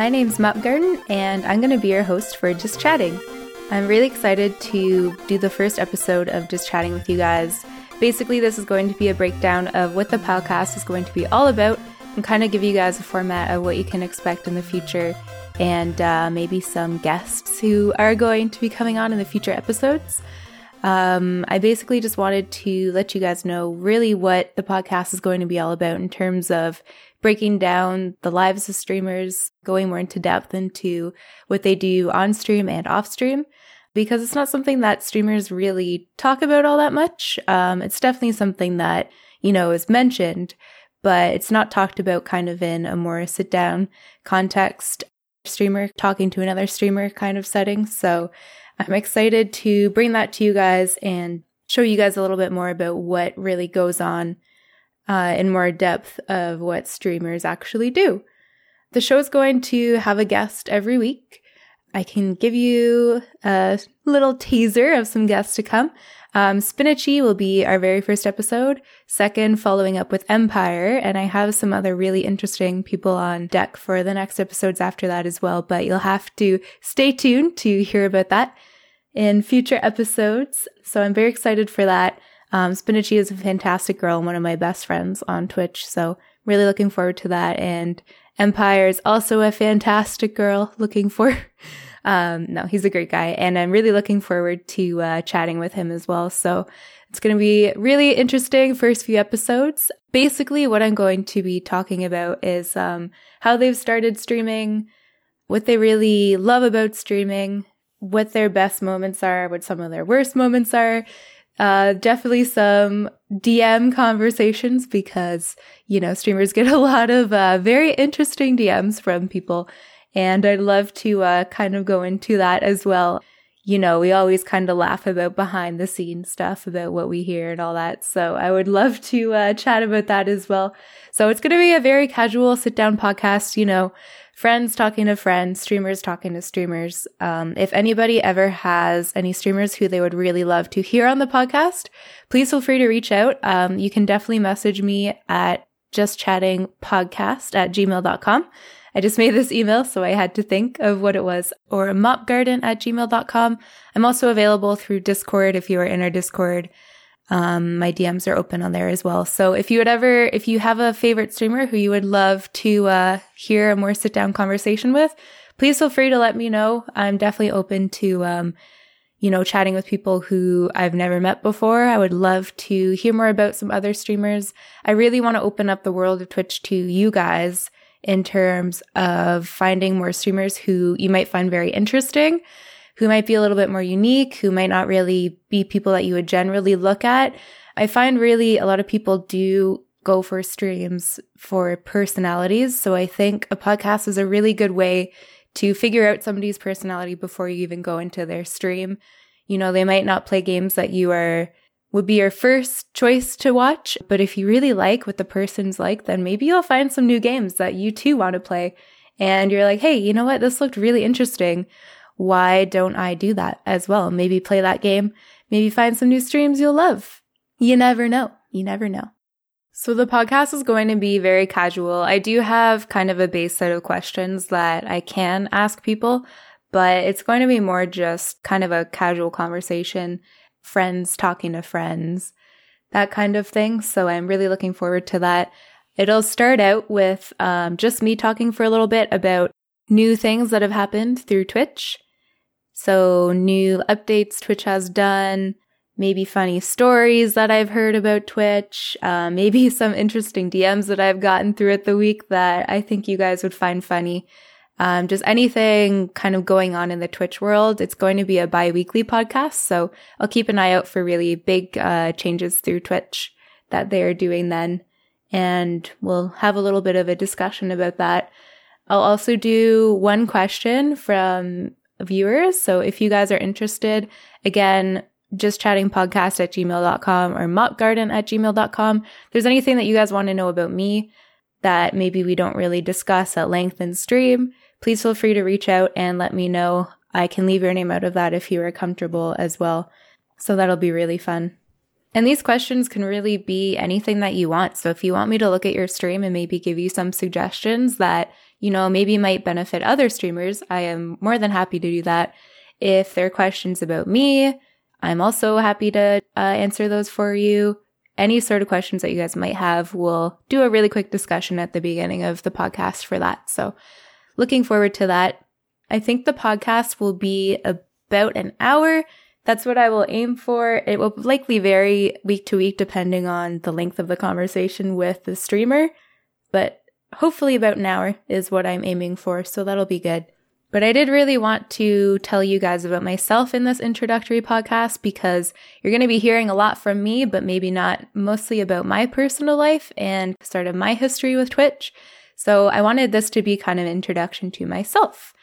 my name's Mop Garden, and I'm going to be your host for Just Chatting. I'm really excited to do the first episode of Just Chatting with you guys. Basically, this is going to be a breakdown of what the podcast is going to be all about and kind of give you guys a format of what you can expect in the future and uh, maybe some guests who are going to be coming on in the future episodes. Um, I basically just wanted to let you guys know really what the podcast is going to be all about in terms of breaking down the lives of streamers, going more into depth into what they do on stream and off stream, because it's not something that streamers really talk about all that much. Um, it's definitely something that, you know, is mentioned, but it's not talked about kind of in a more sit down context, streamer talking to another streamer kind of setting. So I'm excited to bring that to you guys and show you guys a little bit more about what really goes on uh, in more depth of what streamers actually do. The show is going to have a guest every week. I can give you a little teaser of some guests to come. Um, Spinachy will be our very first episode. Second, following up with Empire. And I have some other really interesting people on deck for the next episodes after that as well. But you'll have to stay tuned to hear about that in future episodes. So I'm very excited for that. Um, Spinachy is a fantastic girl and one of my best friends on Twitch. So really looking forward to that. And Empire is also a fantastic girl looking for. Um, no, he's a great guy. And I'm really looking forward to uh, chatting with him as well. So it's going to be really interesting first few episodes. Basically, what I'm going to be talking about is um, how they've started streaming, what they really love about streaming, what their best moments are, what some of their worst moments are. Uh, definitely some DM conversations because, you know, streamers get a lot of uh, very interesting DMs from people. And I'd love to uh, kind of go into that as well. You know, we always kind of laugh about behind the scenes stuff about what we hear and all that. So I would love to uh, chat about that as well. So it's going to be a very casual sit down podcast, you know, friends talking to friends, streamers talking to streamers. Um, if anybody ever has any streamers who they would really love to hear on the podcast, please feel free to reach out. Um, you can definitely message me at justchattingpodcast at gmail.com. I just made this email, so I had to think of what it was, or a mopgarden at gmail.com. I'm also available through Discord if you are in our Discord. Um, my DMs are open on there as well. So if you would ever, if you have a favorite streamer who you would love to uh, hear a more sit down conversation with, please feel free to let me know. I'm definitely open to, um, you know, chatting with people who I've never met before. I would love to hear more about some other streamers. I really want to open up the world of Twitch to you guys in terms of finding more streamers who you might find very interesting who might be a little bit more unique, who might not really be people that you would generally look at. I find really a lot of people do go for streams for personalities. So I think a podcast is a really good way to figure out somebody's personality before you even go into their stream. You know, they might not play games that you are would be your first choice to watch, but if you really like what the person's like, then maybe you'll find some new games that you too want to play. And you're like, hey, you know what? This looked really interesting why don't I do that as well? Maybe play that game, maybe find some new streams you'll love. You never know. You never know. So the podcast is going to be very casual. I do have kind of a base set of questions that I can ask people, but it's going to be more just kind of a casual conversation, friends talking to friends, that kind of thing. So I'm really looking forward to that. It'll start out with um, just me talking for a little bit about new things that have happened through Twitch so, new updates Twitch has done, maybe funny stories that I've heard about Twitch, uh, maybe some interesting DMs that I've gotten throughout the week that I think you guys would find funny. Um, just anything kind of going on in the Twitch world. It's going to be a bi-weekly podcast. So I'll keep an eye out for really big, uh, changes through Twitch that they are doing then. And we'll have a little bit of a discussion about that. I'll also do one question from viewers. So if you guys are interested, again, just chatting podcast at gmail.com or mopgarden at gmail.com. If there's anything that you guys want to know about me that maybe we don't really discuss at length in stream, please feel free to reach out and let me know. I can leave your name out of that if you are comfortable as well. So that'll be really fun. And these questions can really be anything that you want. So if you want me to look at your stream and maybe give you some suggestions that you know, maybe might benefit other streamers, I am more than happy to do that. If there are questions about me, I'm also happy to uh, answer those for you. Any sort of questions that you guys might have, we'll do a really quick discussion at the beginning of the podcast for that. So, looking forward to that. I think the podcast will be about an hour. That's what I will aim for. It will likely vary week to week depending on the length of the conversation with the streamer, but hopefully about an hour is what I'm aiming for, so that'll be good. But I did really want to tell you guys about myself in this introductory podcast because you're going to be hearing a lot from me, but maybe not mostly about my personal life and sort of my history with Twitch. So I wanted this to be kind of an introduction to myself.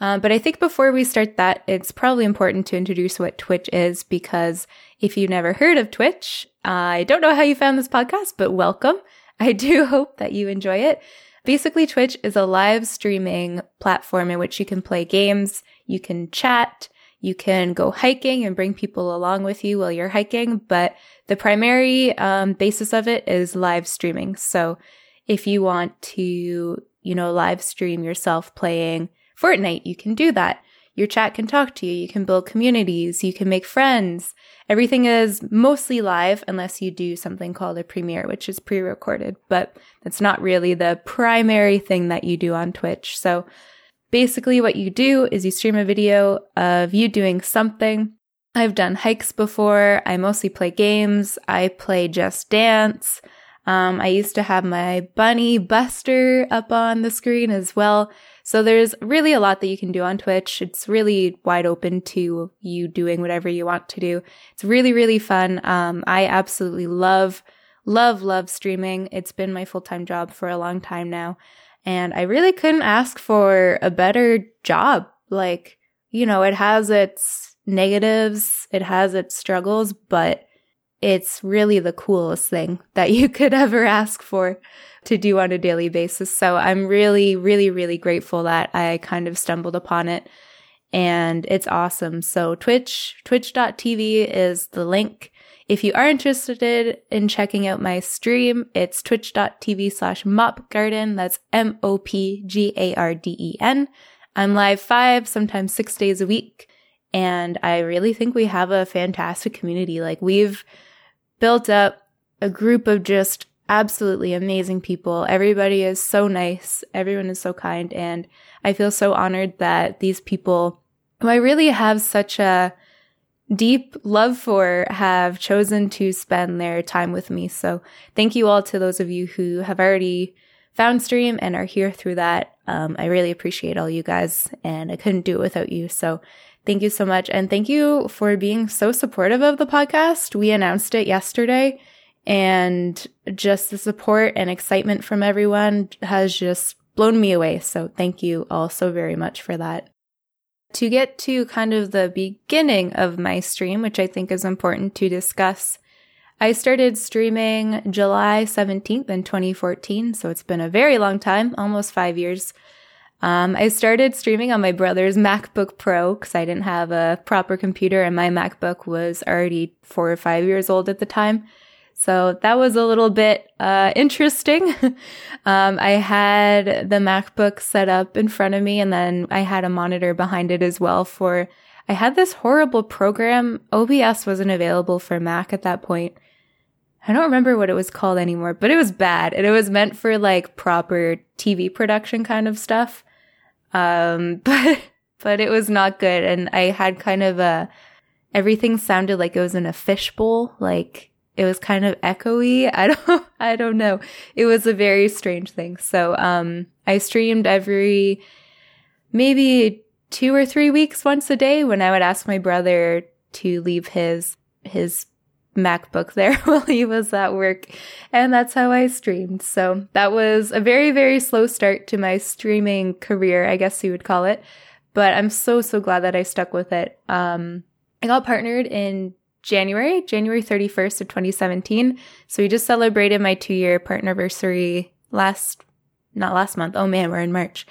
Uh, but I think before we start that, it's probably important to introduce what Twitch is because if you've never heard of Twitch, I don't know how you found this podcast, but welcome. I do hope that you enjoy it. Basically, Twitch is a live streaming platform in which you can play games, you can chat, you can go hiking and bring people along with you while you're hiking, but the primary um, basis of it is live streaming. So if you want to, you know, live stream yourself playing Fortnite, you can do that. Your chat can talk to you. You can build communities. You can make friends. Everything is mostly live unless you do something called a premiere, which is pre-recorded, but that's not really the primary thing that you do on Twitch. So basically what you do is you stream a video of you doing something. I've done hikes before. I mostly play games. I play Just Dance. Um, I used to have my bunny Buster up on the screen as well. So there's really a lot that you can do on Twitch. It's really wide open to you doing whatever you want to do. It's really, really fun. Um, I absolutely love, love, love streaming. It's been my full time job for a long time now. And I really couldn't ask for a better job. Like, you know, it has its negatives, it has its struggles, but it's really the coolest thing that you could ever ask for to do on a daily basis. So I'm really, really, really grateful that I kind of stumbled upon it and it's awesome. So Twitch, twitch.tv is the link. If you are interested in checking out my stream, it's twitch.tv slash mopgarden. That's M-O-P-G-A-R-D-E-N. I'm live five, sometimes six days a week. And I really think we have a fantastic community. Like we've built up a group of just absolutely amazing people. Everybody is so nice. Everyone is so kind. And I feel so honored that these people who I really have such a deep love for have chosen to spend their time with me. So thank you all to those of you who have already found stream and are here through that. Um, I really appreciate all you guys and I couldn't do it without you. So thank you so much. And thank you for being so supportive of the podcast. We announced it yesterday and just the support and excitement from everyone has just blown me away. So thank you all so very much for that. To get to kind of the beginning of my stream, which I think is important to discuss, I started streaming July 17th in 2014. So it's been a very long time, almost five years. Um, I started streaming on my brother's MacBook Pro because I didn't have a proper computer and my MacBook was already four or five years old at the time. So that was a little bit uh, interesting. um, I had the MacBook set up in front of me, and then I had a monitor behind it as well. For I had this horrible program. OBS wasn't available for Mac at that point. I don't remember what it was called anymore, but it was bad, and it was meant for like proper TV production kind of stuff. Um, but but it was not good, and I had kind of a everything sounded like it was in a fishbowl, like it was kind of echoey. I don't, I don't know. It was a very strange thing. So, um, I streamed every maybe two or three weeks once a day when I would ask my brother to leave his, his MacBook there while he was at work. And that's how I streamed. So that was a very, very slow start to my streaming career, I guess you would call it. But I'm so, so glad that I stuck with it. Um, I got partnered in January, January 31st of 2017. So we just celebrated my two year partner anniversary last, not last month. Oh man, we're in March,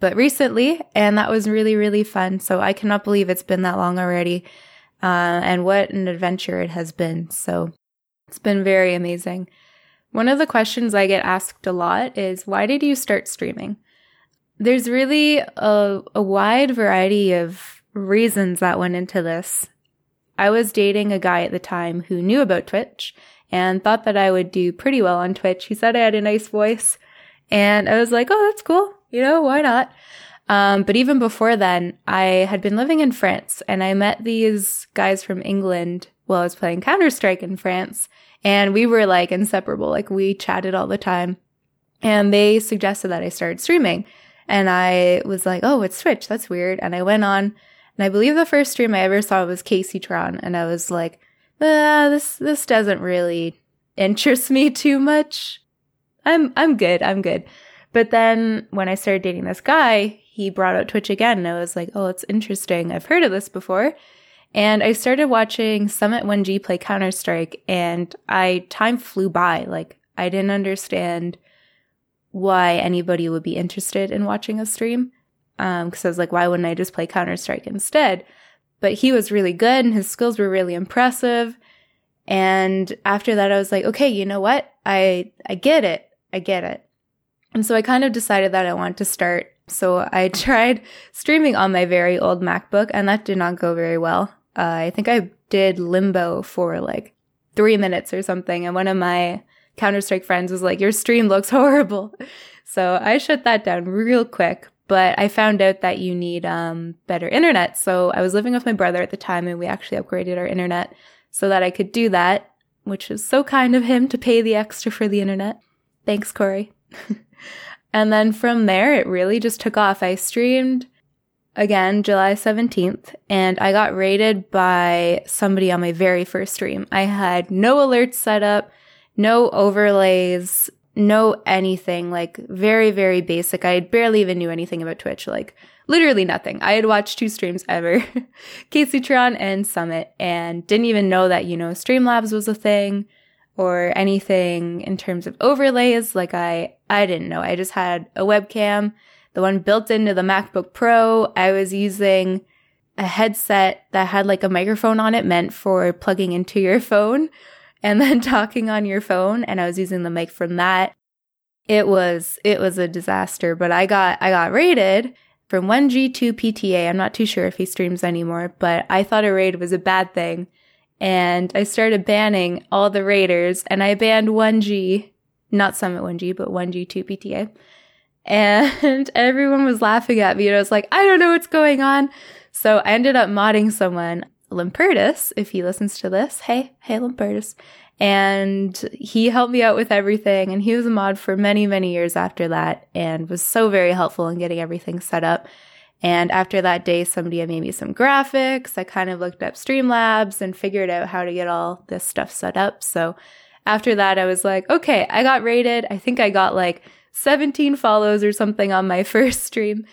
but recently. And that was really, really fun. So I cannot believe it's been that long already. Uh, and what an adventure it has been. So it's been very amazing. One of the questions I get asked a lot is why did you start streaming? there's really a, a wide variety of reasons that went into this. I was dating a guy at the time who knew about Twitch and thought that I would do pretty well on Twitch. He said I had a nice voice and I was like, oh, that's cool. You know, why not? Um, but even before then, I had been living in France and I met these guys from England while I was playing Counter Strike in France. And we were like inseparable. Like we chatted all the time. And they suggested that I started streaming. And I was like, oh, it's Twitch. That's weird. And I went on. And I believe the first stream I ever saw was KaceyTron. And I was like, ah, this, this doesn't really interest me too much. I'm, I'm good. I'm good. But then when I started dating this guy, he brought out Twitch again and I was like, oh, it's interesting. I've heard of this before. And I started watching Summit1G play Counter Strike and I time flew by. Like I didn't understand why anybody would be interested in watching a stream. Um, cause I was like, why wouldn't I just play Counter Strike instead? But he was really good and his skills were really impressive. And after that, I was like, okay, you know what? I, I get it. I get it. And so I kind of decided that I want to start. So I tried streaming on my very old MacBook and that did not go very well. Uh, I think I did limbo for like three minutes or something. And one of my Counter Strike friends was like, Your stream looks horrible. So I shut that down real quick. But I found out that you need um, better internet. So I was living with my brother at the time and we actually upgraded our internet so that I could do that, which is so kind of him to pay the extra for the internet. Thanks, Corey. and then from there, it really just took off. I streamed again July 17th, and I got rated by somebody on my very first stream. I had no alerts set up, no overlays, no anything, like very, very basic. I barely even knew anything about Twitch, like literally nothing. I had watched two streams ever, KaceyTron and Summit, and didn't even know that, you know, Streamlabs was a thing or anything in terms of overlays. Like I, I didn't know. I just had a webcam the one built into the MacBook Pro. I was using a headset that had like a microphone on it meant for plugging into your phone and then talking on your phone. And I was using the mic from that. It was, it was a disaster, but I got, I got rated from 1G to PTA. I'm not too sure if he streams anymore, but I thought a raid was a bad thing. And I started banning all the raiders and I banned 1G, not Summit 1G, but 1G 2PTA. and everyone was laughing at me and I was like, I don't know what's going on. So I ended up modding someone, Limpertus, if he listens to this. Hey, hey, Limpertus. And he helped me out with everything. And he was a mod for many, many years after that and was so very helpful in getting everything set up. And after that day, somebody had made me some graphics. I kind of looked up Streamlabs and figured out how to get all this stuff set up. So after that, I was like, okay, I got rated. I think I got like 17 follows or something on my first stream.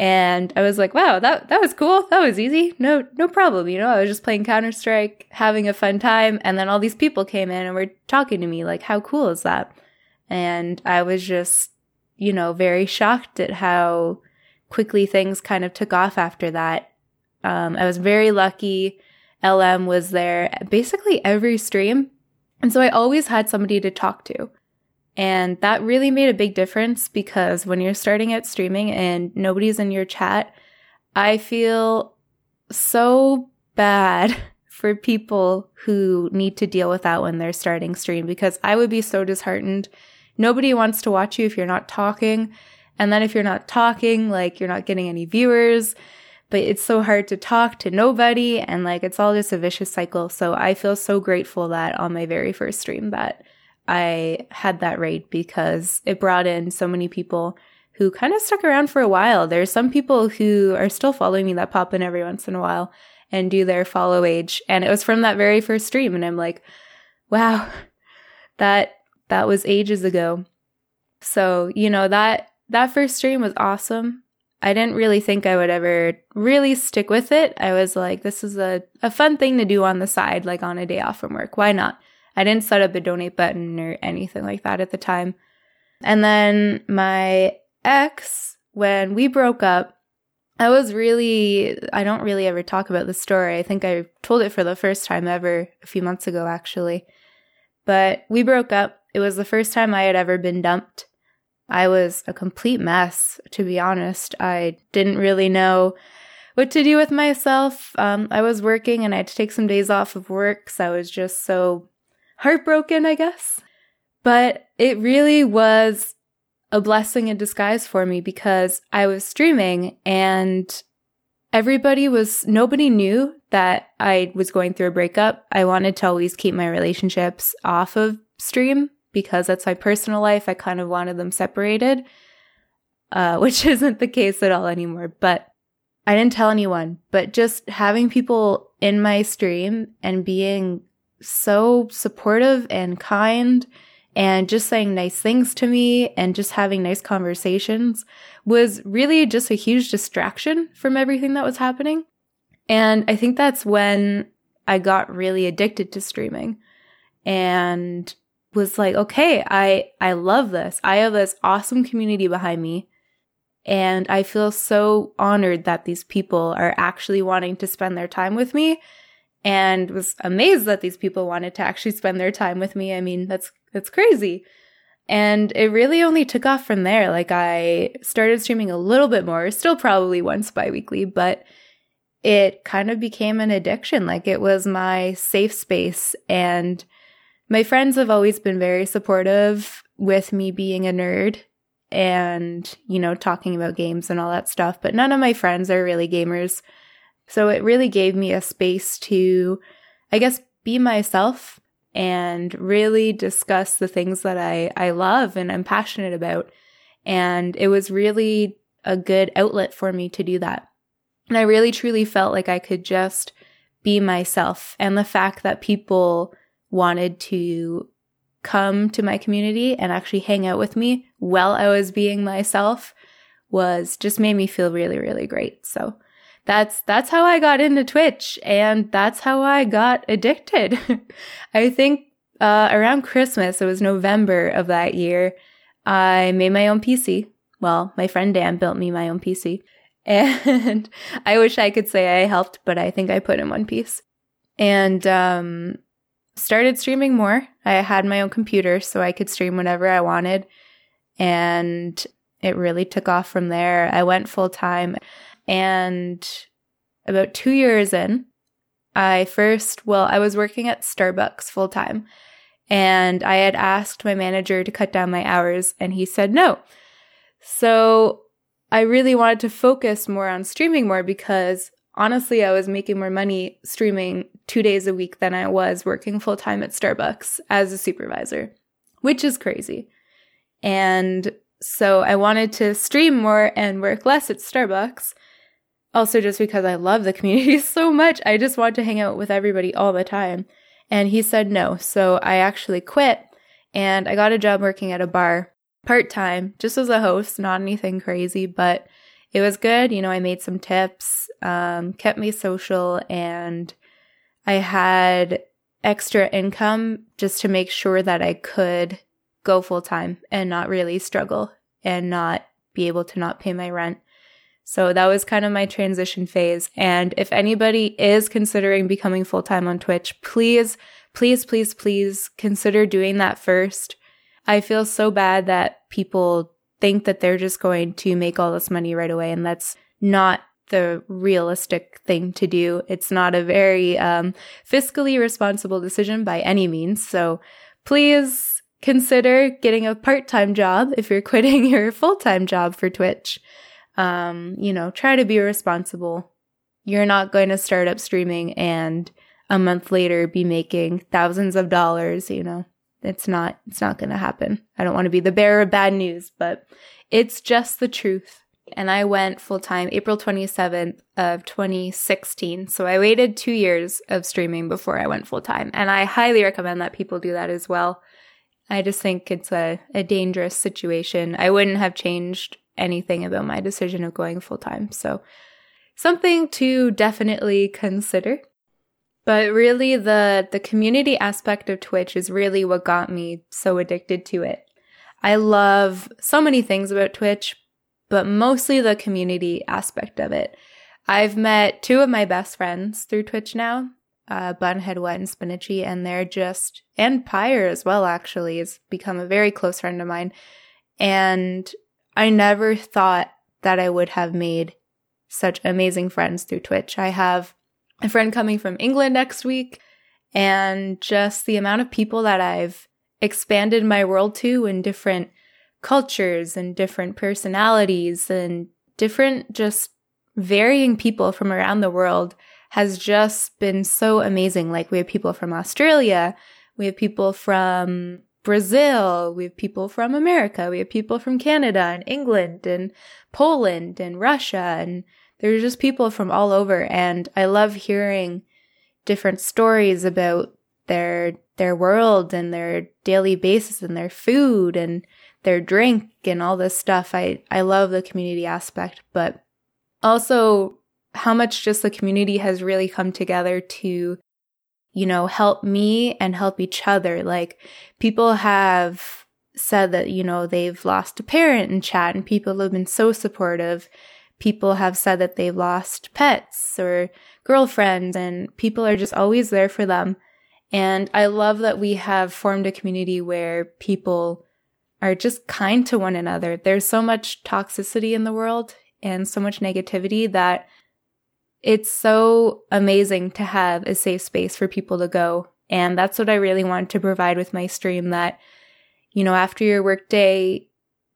And I was like, wow, that, that was cool. That was easy. No, no problem. You know, I was just playing Counter Strike, having a fun time. And then all these people came in and were talking to me like, how cool is that? And I was just, you know, very shocked at how quickly things kind of took off after that. Um, I was very lucky. LM was there basically every stream. And so I always had somebody to talk to. And that really made a big difference because when you're starting out streaming and nobody's in your chat, I feel so bad for people who need to deal with that when they're starting stream because I would be so disheartened. Nobody wants to watch you if you're not talking. And then if you're not talking, like you're not getting any viewers, but it's so hard to talk to nobody and like it's all just a vicious cycle. So I feel so grateful that on my very first stream that I had that rate because it brought in so many people who kind of stuck around for a while. There's some people who are still following me that pop in every once in a while and do their follow age. And it was from that very first stream. And I'm like, wow, that, that was ages ago. So, you know, that, that first stream was awesome. I didn't really think I would ever really stick with it. I was like, this is a, a fun thing to do on the side, like on a day off from work. Why not? I didn't set up a donate button or anything like that at the time. And then my ex, when we broke up, I was really, I don't really ever talk about the story. I think I told it for the first time ever a few months ago, actually. But we broke up. It was the first time I had ever been dumped. I was a complete mess, to be honest. I didn't really know what to do with myself. Um, I was working and I had to take some days off of work because I was just so heartbroken, I guess. But it really was a blessing in disguise for me because I was streaming and everybody was, nobody knew that I was going through a breakup. I wanted to always keep my relationships off of stream because that's my personal life. I kind of wanted them separated, uh, which isn't the case at all anymore. But I didn't tell anyone. But just having people in my stream and being so supportive and kind and just saying nice things to me and just having nice conversations was really just a huge distraction from everything that was happening. And I think that's when I got really addicted to streaming and was like, okay, I, I love this. I have this awesome community behind me. And I feel so honored that these people are actually wanting to spend their time with me and was amazed that these people wanted to actually spend their time with me. I mean, that's that's crazy. And it really only took off from there. Like I started streaming a little bit more, still probably once biweekly, but it kind of became an addiction. Like it was my safe space and my friends have always been very supportive with me being a nerd and, you know, talking about games and all that stuff, but none of my friends are really gamers. So it really gave me a space to, I guess, be myself and really discuss the things that I, I love and I'm passionate about. And it was really a good outlet for me to do that. And I really truly felt like I could just be myself. And the fact that people wanted to come to my community and actually hang out with me while I was being myself was just made me feel really, really great. So that's that's how I got into Twitch and that's how I got addicted. I think uh, around Christmas, it was November of that year, I made my own PC. Well, my friend Dan built me my own PC. And I wish I could say I helped, but I think I put in one piece. And um, started streaming more. I had my own computer so I could stream whenever I wanted. And it really took off from there. I went full time. And about two years in, I first, well, I was working at Starbucks full time and I had asked my manager to cut down my hours and he said no. So I really wanted to focus more on streaming more because honestly, I was making more money streaming two days a week than I was working full time at Starbucks as a supervisor, which is crazy. And so I wanted to stream more and work less at Starbucks. Also, just because I love the community so much, I just want to hang out with everybody all the time. And he said no. So I actually quit and I got a job working at a bar part time, just as a host, not anything crazy, but it was good. You know, I made some tips, um, kept me social, and I had extra income just to make sure that I could go full time and not really struggle and not be able to not pay my rent. So that was kind of my transition phase. And if anybody is considering becoming full time on Twitch, please, please, please, please consider doing that first. I feel so bad that people think that they're just going to make all this money right away. And that's not the realistic thing to do. It's not a very um, fiscally responsible decision by any means. So please consider getting a part time job if you're quitting your full time job for Twitch. Um, you know, try to be responsible. You're not going to start up streaming and a month later be making thousands of dollars, you know. It's not it's not going to happen. I don't want to be the bearer of bad news, but it's just the truth. And I went full time April 27th of 2016. So I waited 2 years of streaming before I went full time, and I highly recommend that people do that as well. I just think it's a, a dangerous situation. I wouldn't have changed anything about my decision of going full time. So, something to definitely consider. But really the the community aspect of Twitch is really what got me so addicted to it. I love so many things about Twitch, but mostly the community aspect of it. I've met two of my best friends through Twitch now, uh, Bunhead Wet and Spinachy, and they're just, and Pyre as well, actually, has become a very close friend of mine And I never thought that I would have made such amazing friends through Twitch. I have a friend coming from England next week, and just the amount of people that I've expanded my world to in different cultures and different personalities and different just varying people from around the world has just been so amazing. Like we have people from Australia, we have people from Brazil, we have people from America, we have people from Canada and England and Poland and Russia and there's just people from all over and I love hearing different stories about their their world and their daily basis and their food and their drink and all this stuff. I I love the community aspect, but also how much just the community has really come together to you know help me and help each other. Like people have said that you know they've lost a parent in chat and people have been so supportive people have said that they've lost pets or girlfriends and people are just always there for them. And I love that we have formed a community where people are just kind to one another. There's so much toxicity in the world and so much negativity that it's so amazing to have a safe space for people to go. And that's what I really want to provide with my stream that, you know, after your workday,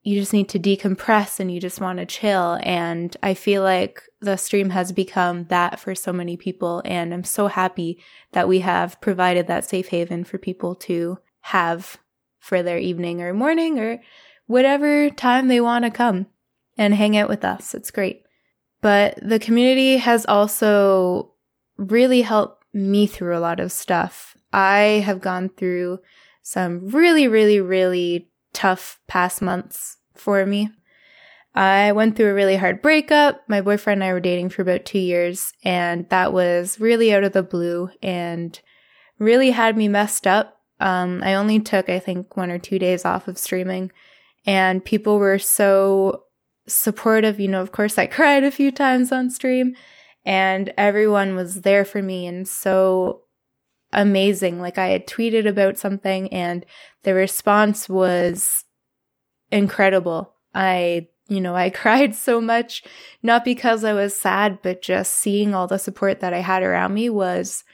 you just need to decompress and you just want to chill. And I feel like the stream has become that for so many people. And I'm so happy that we have provided that safe haven for people to have for their evening or morning or whatever time they want to come and hang out with us. It's great. But the community has also really helped me through a lot of stuff. I have gone through some really, really, really tough past months for me. I went through a really hard breakup. My boyfriend and I were dating for about two years, and that was really out of the blue and really had me messed up. Um, I only took, I think, one or two days off of streaming, and people were so supportive. You know, of course, I cried a few times on stream, and everyone was there for me and so amazing. Like, I had tweeted about something, and the response was incredible. I, you know, I cried so much, not because I was sad, but just seeing all the support that I had around me was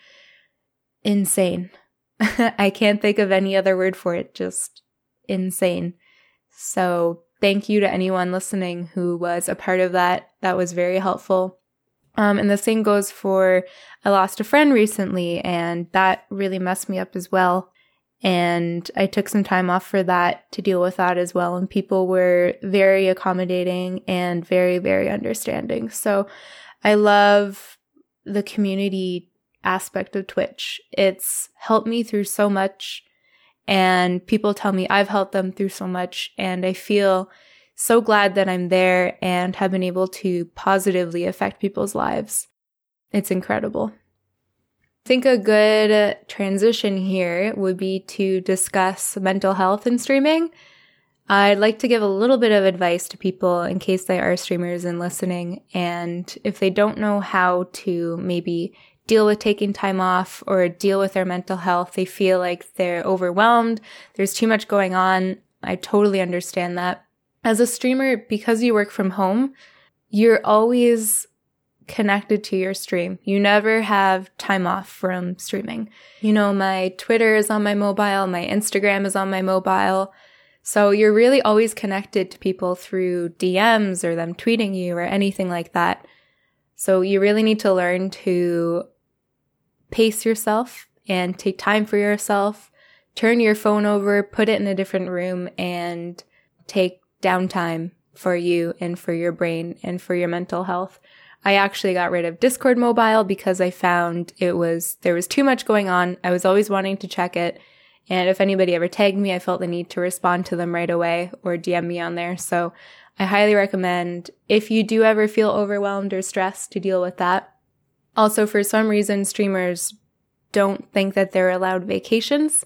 insane. I can't think of any other word for it, just insane. So thank you to anyone listening who was a part of that. That was very helpful. Um, and the same goes for I lost a friend recently, and that really messed me up as well. And I took some time off for that to deal with that as well. And people were very accommodating and very, very understanding. So I love the community aspect of Twitch. It's helped me through so much. And people tell me I've helped them through so much. And I feel so glad that I'm there and have been able to positively affect people's lives. It's incredible think a good transition here would be to discuss mental health in streaming. I'd like to give a little bit of advice to people in case they are streamers and listening. And if they don't know how to maybe deal with taking time off or deal with their mental health, they feel like they're overwhelmed. There's too much going on. I totally understand that. As a streamer, because you work from home, you're always connected to your stream. You never have time off from streaming. You know, my Twitter is on my mobile, my Instagram is on my mobile. So you're really always connected to people through DMs or them tweeting you or anything like that. So you really need to learn to pace yourself and take time for yourself. Turn your phone over, put it in a different room and take downtime for you and for your brain and for your mental health. I actually got rid of Discord mobile because I found it was, there was too much going on. I was always wanting to check it. And if anybody ever tagged me, I felt the need to respond to them right away or DM me on there. So I highly recommend if you do ever feel overwhelmed or stressed to deal with that. Also, for some reason, streamers don't think that they're allowed vacations.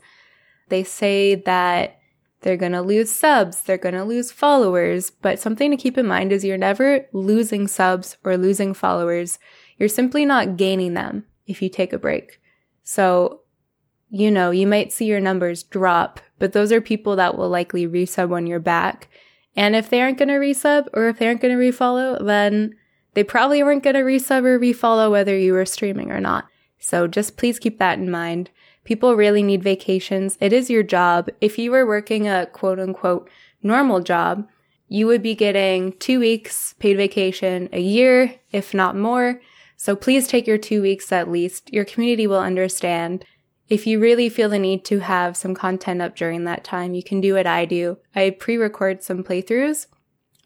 They say that they're going to lose subs. They're going to lose followers. But something to keep in mind is you're never losing subs or losing followers. You're simply not gaining them if you take a break. So, you know, you might see your numbers drop, but those are people that will likely resub when you're back. And if they aren't going to resub or if they aren't going to refollow, then they probably weren't going to resub or refollow whether you were streaming or not. So just please keep that in mind. People really need vacations. It is your job. If you were working a quote unquote normal job, you would be getting two weeks paid vacation a year, if not more. So please take your two weeks at least. Your community will understand. If you really feel the need to have some content up during that time, you can do what I do. I pre-record some playthroughs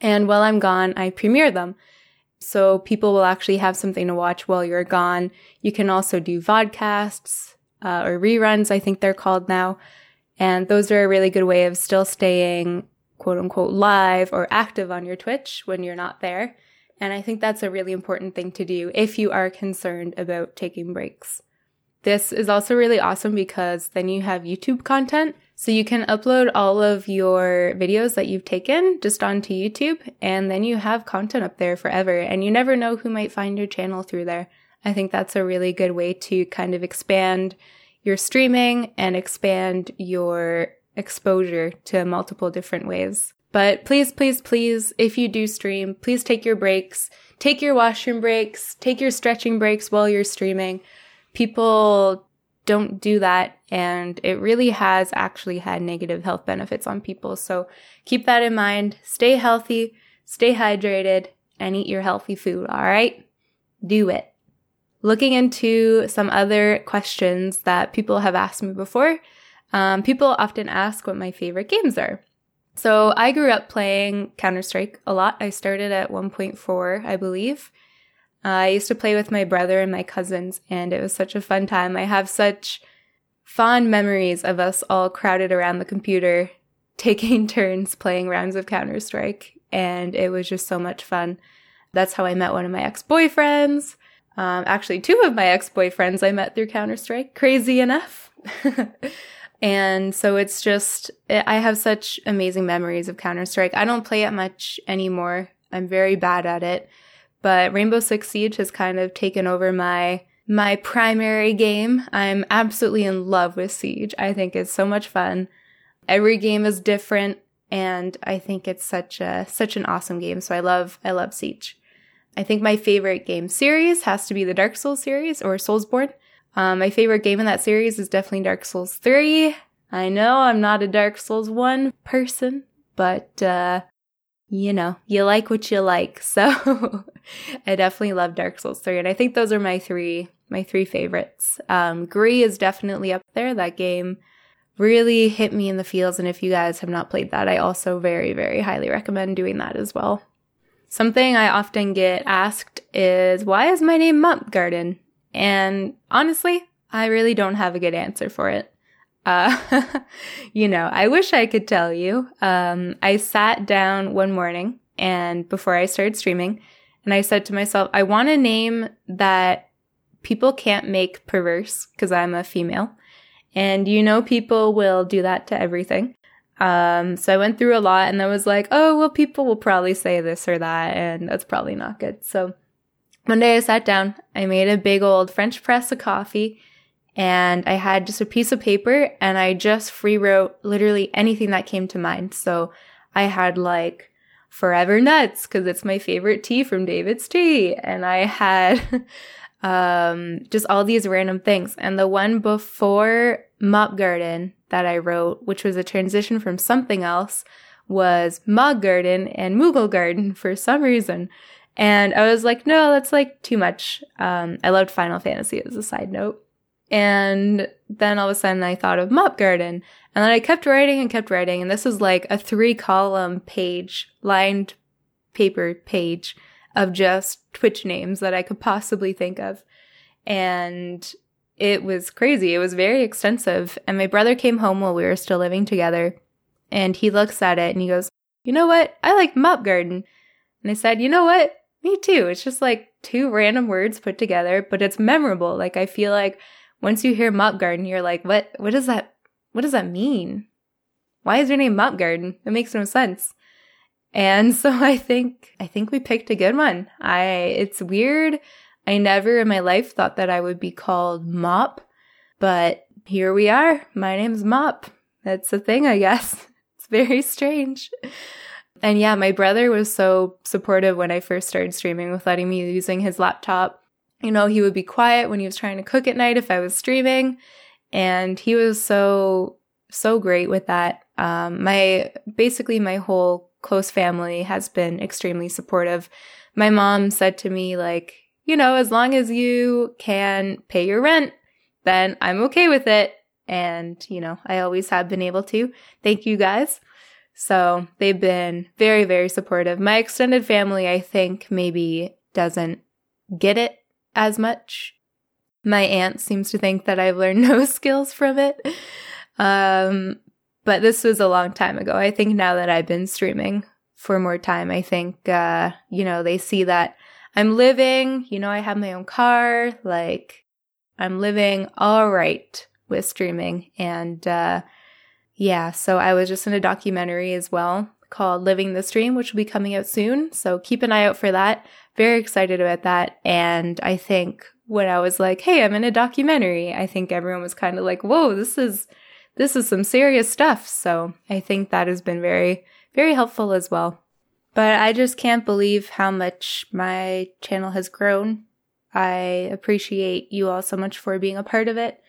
and while I'm gone, I premiere them. So people will actually have something to watch while you're gone. You can also do vodcasts uh, or reruns, I think they're called now. And those are a really good way of still staying quote unquote live or active on your Twitch when you're not there. And I think that's a really important thing to do if you are concerned about taking breaks. This is also really awesome because then you have YouTube content. So you can upload all of your videos that you've taken just onto YouTube and then you have content up there forever and you never know who might find your channel through there. I think that's a really good way to kind of expand your streaming and expand your exposure to multiple different ways. But please, please, please, if you do stream, please take your breaks, take your washroom breaks, take your stretching breaks while you're streaming. People don't do that and it really has actually had negative health benefits on people. So keep that in mind. Stay healthy, stay hydrated, and eat your healthy food. All right? Do it. Looking into some other questions that people have asked me before, um, people often ask what my favorite games are. So I grew up playing Counter Strike a lot. I started at 1.4, I believe. Uh, I used to play with my brother and my cousins, and it was such a fun time. I have such fond memories of us all crowded around the computer, taking turns playing rounds of Counter Strike, and it was just so much fun. That's how I met one of my ex boyfriends. Um, actually, two of my ex boyfriends I met through Counter Strike, crazy enough. and so it's just, I have such amazing memories of Counter Strike. I don't play it much anymore. I'm very bad at it. But Rainbow Six Siege has kind of taken over my my primary game. I'm absolutely in love with Siege. I think it's so much fun. Every game is different and I think it's such a such an awesome game. So I love I love Siege. I think my favorite game series has to be the Dark Souls series or Soulsborne. Um, my favorite game in that series is definitely Dark Souls 3. I know I'm not a Dark Souls 1 person, but, uh, you know, you like what you like. So I definitely love Dark Souls 3. And I think those are my three, my three favorites. Um, Gris is definitely up there. That game really hit me in the feels. And if you guys have not played that, I also very, very highly recommend doing that as well. Something I often get asked is, why is my name Mop Garden? And honestly, I really don't have a good answer for it. Uh, you know, I wish I could tell you. Um, I sat down one morning and before I started streaming, and I said to myself, I want a name that people can't make perverse because I'm a female. And you know, people will do that to everything. Um, so I went through a lot and I was like, oh, well, people will probably say this or that, and that's probably not good. So one day I sat down, I made a big old French press of coffee, and I had just a piece of paper and I just free wrote literally anything that came to mind. So I had like Forever Nuts because it's my favorite tea from David's Tea. And I had um, just all these random things. And the one before Mop Garden that I wrote, which was a transition from something else, was Mog Garden and Moogle Garden for some reason. And I was like, no, that's like too much. Um, I loved Final Fantasy as a side note. And then all of a sudden I thought of Mop Garden. And then I kept writing and kept writing. And this was like a three column page, lined paper page of just Twitch names that I could possibly think of. And it was crazy. It was very extensive. And my brother came home while we were still living together. And he looks at it and he goes, You know what? I like Mop Garden. And I said, You know what? Me too. It's just like two random words put together, but it's memorable. Like I feel like once you hear mop garden, you're like, what, what does that, what does that mean? Why is your name mop garden? It makes no sense. And so I think, I think we picked a good one. I, it's weird. I never in my life thought that I would be called Mop, but here we are. My name's Mop. That's a thing, I guess. It's very strange. And yeah, my brother was so supportive when I first started streaming with letting me using his laptop. You know, he would be quiet when he was trying to cook at night if I was streaming. And he was so, so great with that. Um, my, basically my whole close family has been extremely supportive. My mom said to me, like, you know, as long as you can pay your rent, then I'm okay with it. And, you know, I always have been able to. Thank you guys. So they've been very, very supportive. My extended family, I think, maybe doesn't get it as much. My aunt seems to think that I've learned no skills from it. Um, but this was a long time ago. I think now that I've been streaming for more time, I think, uh, you know, they see that I'm living, you know, I have my own car, like I'm living all right with streaming. And, uh, yeah, so I was just in a documentary as well called Living the Stream, which will be coming out soon. So keep an eye out for that. Very excited about that. And I think when I was like, hey, I'm in a documentary, I think everyone was kind of like, whoa, this is, this is some serious stuff. So I think that has been very, very helpful as well. But I just can't believe how much my channel has grown. I appreciate you all so much for being a part of it.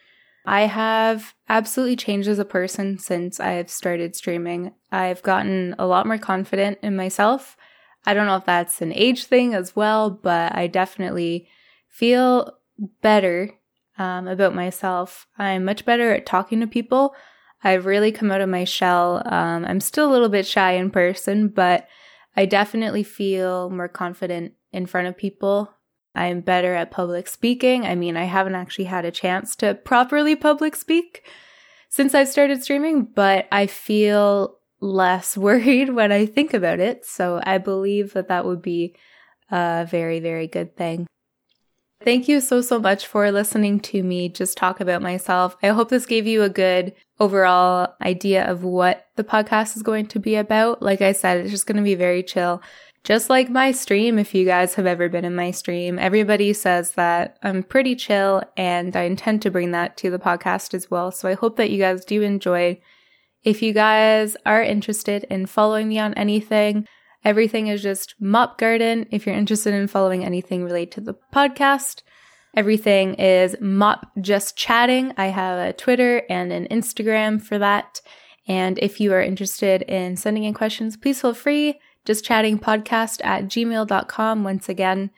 I have absolutely changed as a person since I've started streaming. I've gotten a lot more confident in myself. I don't know if that's an age thing as well, but I definitely feel better um, about myself. I'm much better at talking to people. I've really come out of my shell. Um, I'm still a little bit shy in person, but I definitely feel more confident in front of people. I'm better at public speaking. I mean, I haven't actually had a chance to properly public speak since I've started streaming, but I feel less worried when I think about it. So I believe that that would be a very, very good thing. Thank you so, so much for listening to me just talk about myself. I hope this gave you a good overall idea of what the podcast is going to be about. Like I said, it's just going to be very chill. Just like my stream, if you guys have ever been in my stream, everybody says that I'm pretty chill and I intend to bring that to the podcast as well. So I hope that you guys do enjoy. If you guys are interested in following me on anything, everything is just Mop Garden. If you're interested in following anything related to the podcast, everything is Mop Just Chatting. I have a Twitter and an Instagram for that. And if you are interested in sending in questions, please feel free just chatting podcast at gmail.com once again.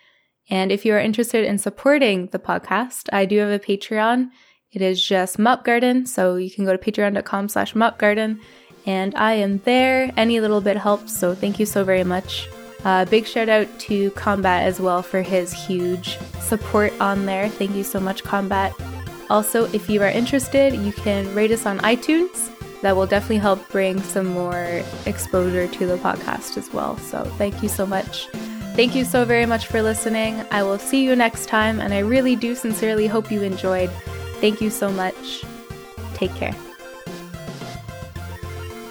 And if you are interested in supporting the podcast, I do have a Patreon. It is just Mop Garden, so you can go to patreon.com slash mopgarden, and I am there. Any little bit helps, so thank you so very much. Uh, big shout out to Combat as well for his huge support on there. Thank you so much, Combat. Also, if you are interested, you can rate us on iTunes that will definitely help bring some more exposure to the podcast as well. So, thank you so much. Thank you so very much for listening. I will see you next time, and I really do sincerely hope you enjoyed. Thank you so much. Take care.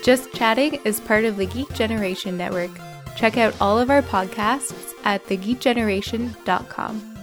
Just Chatting is part of the Geek Generation Network. Check out all of our podcasts at thegeekgeneration.com.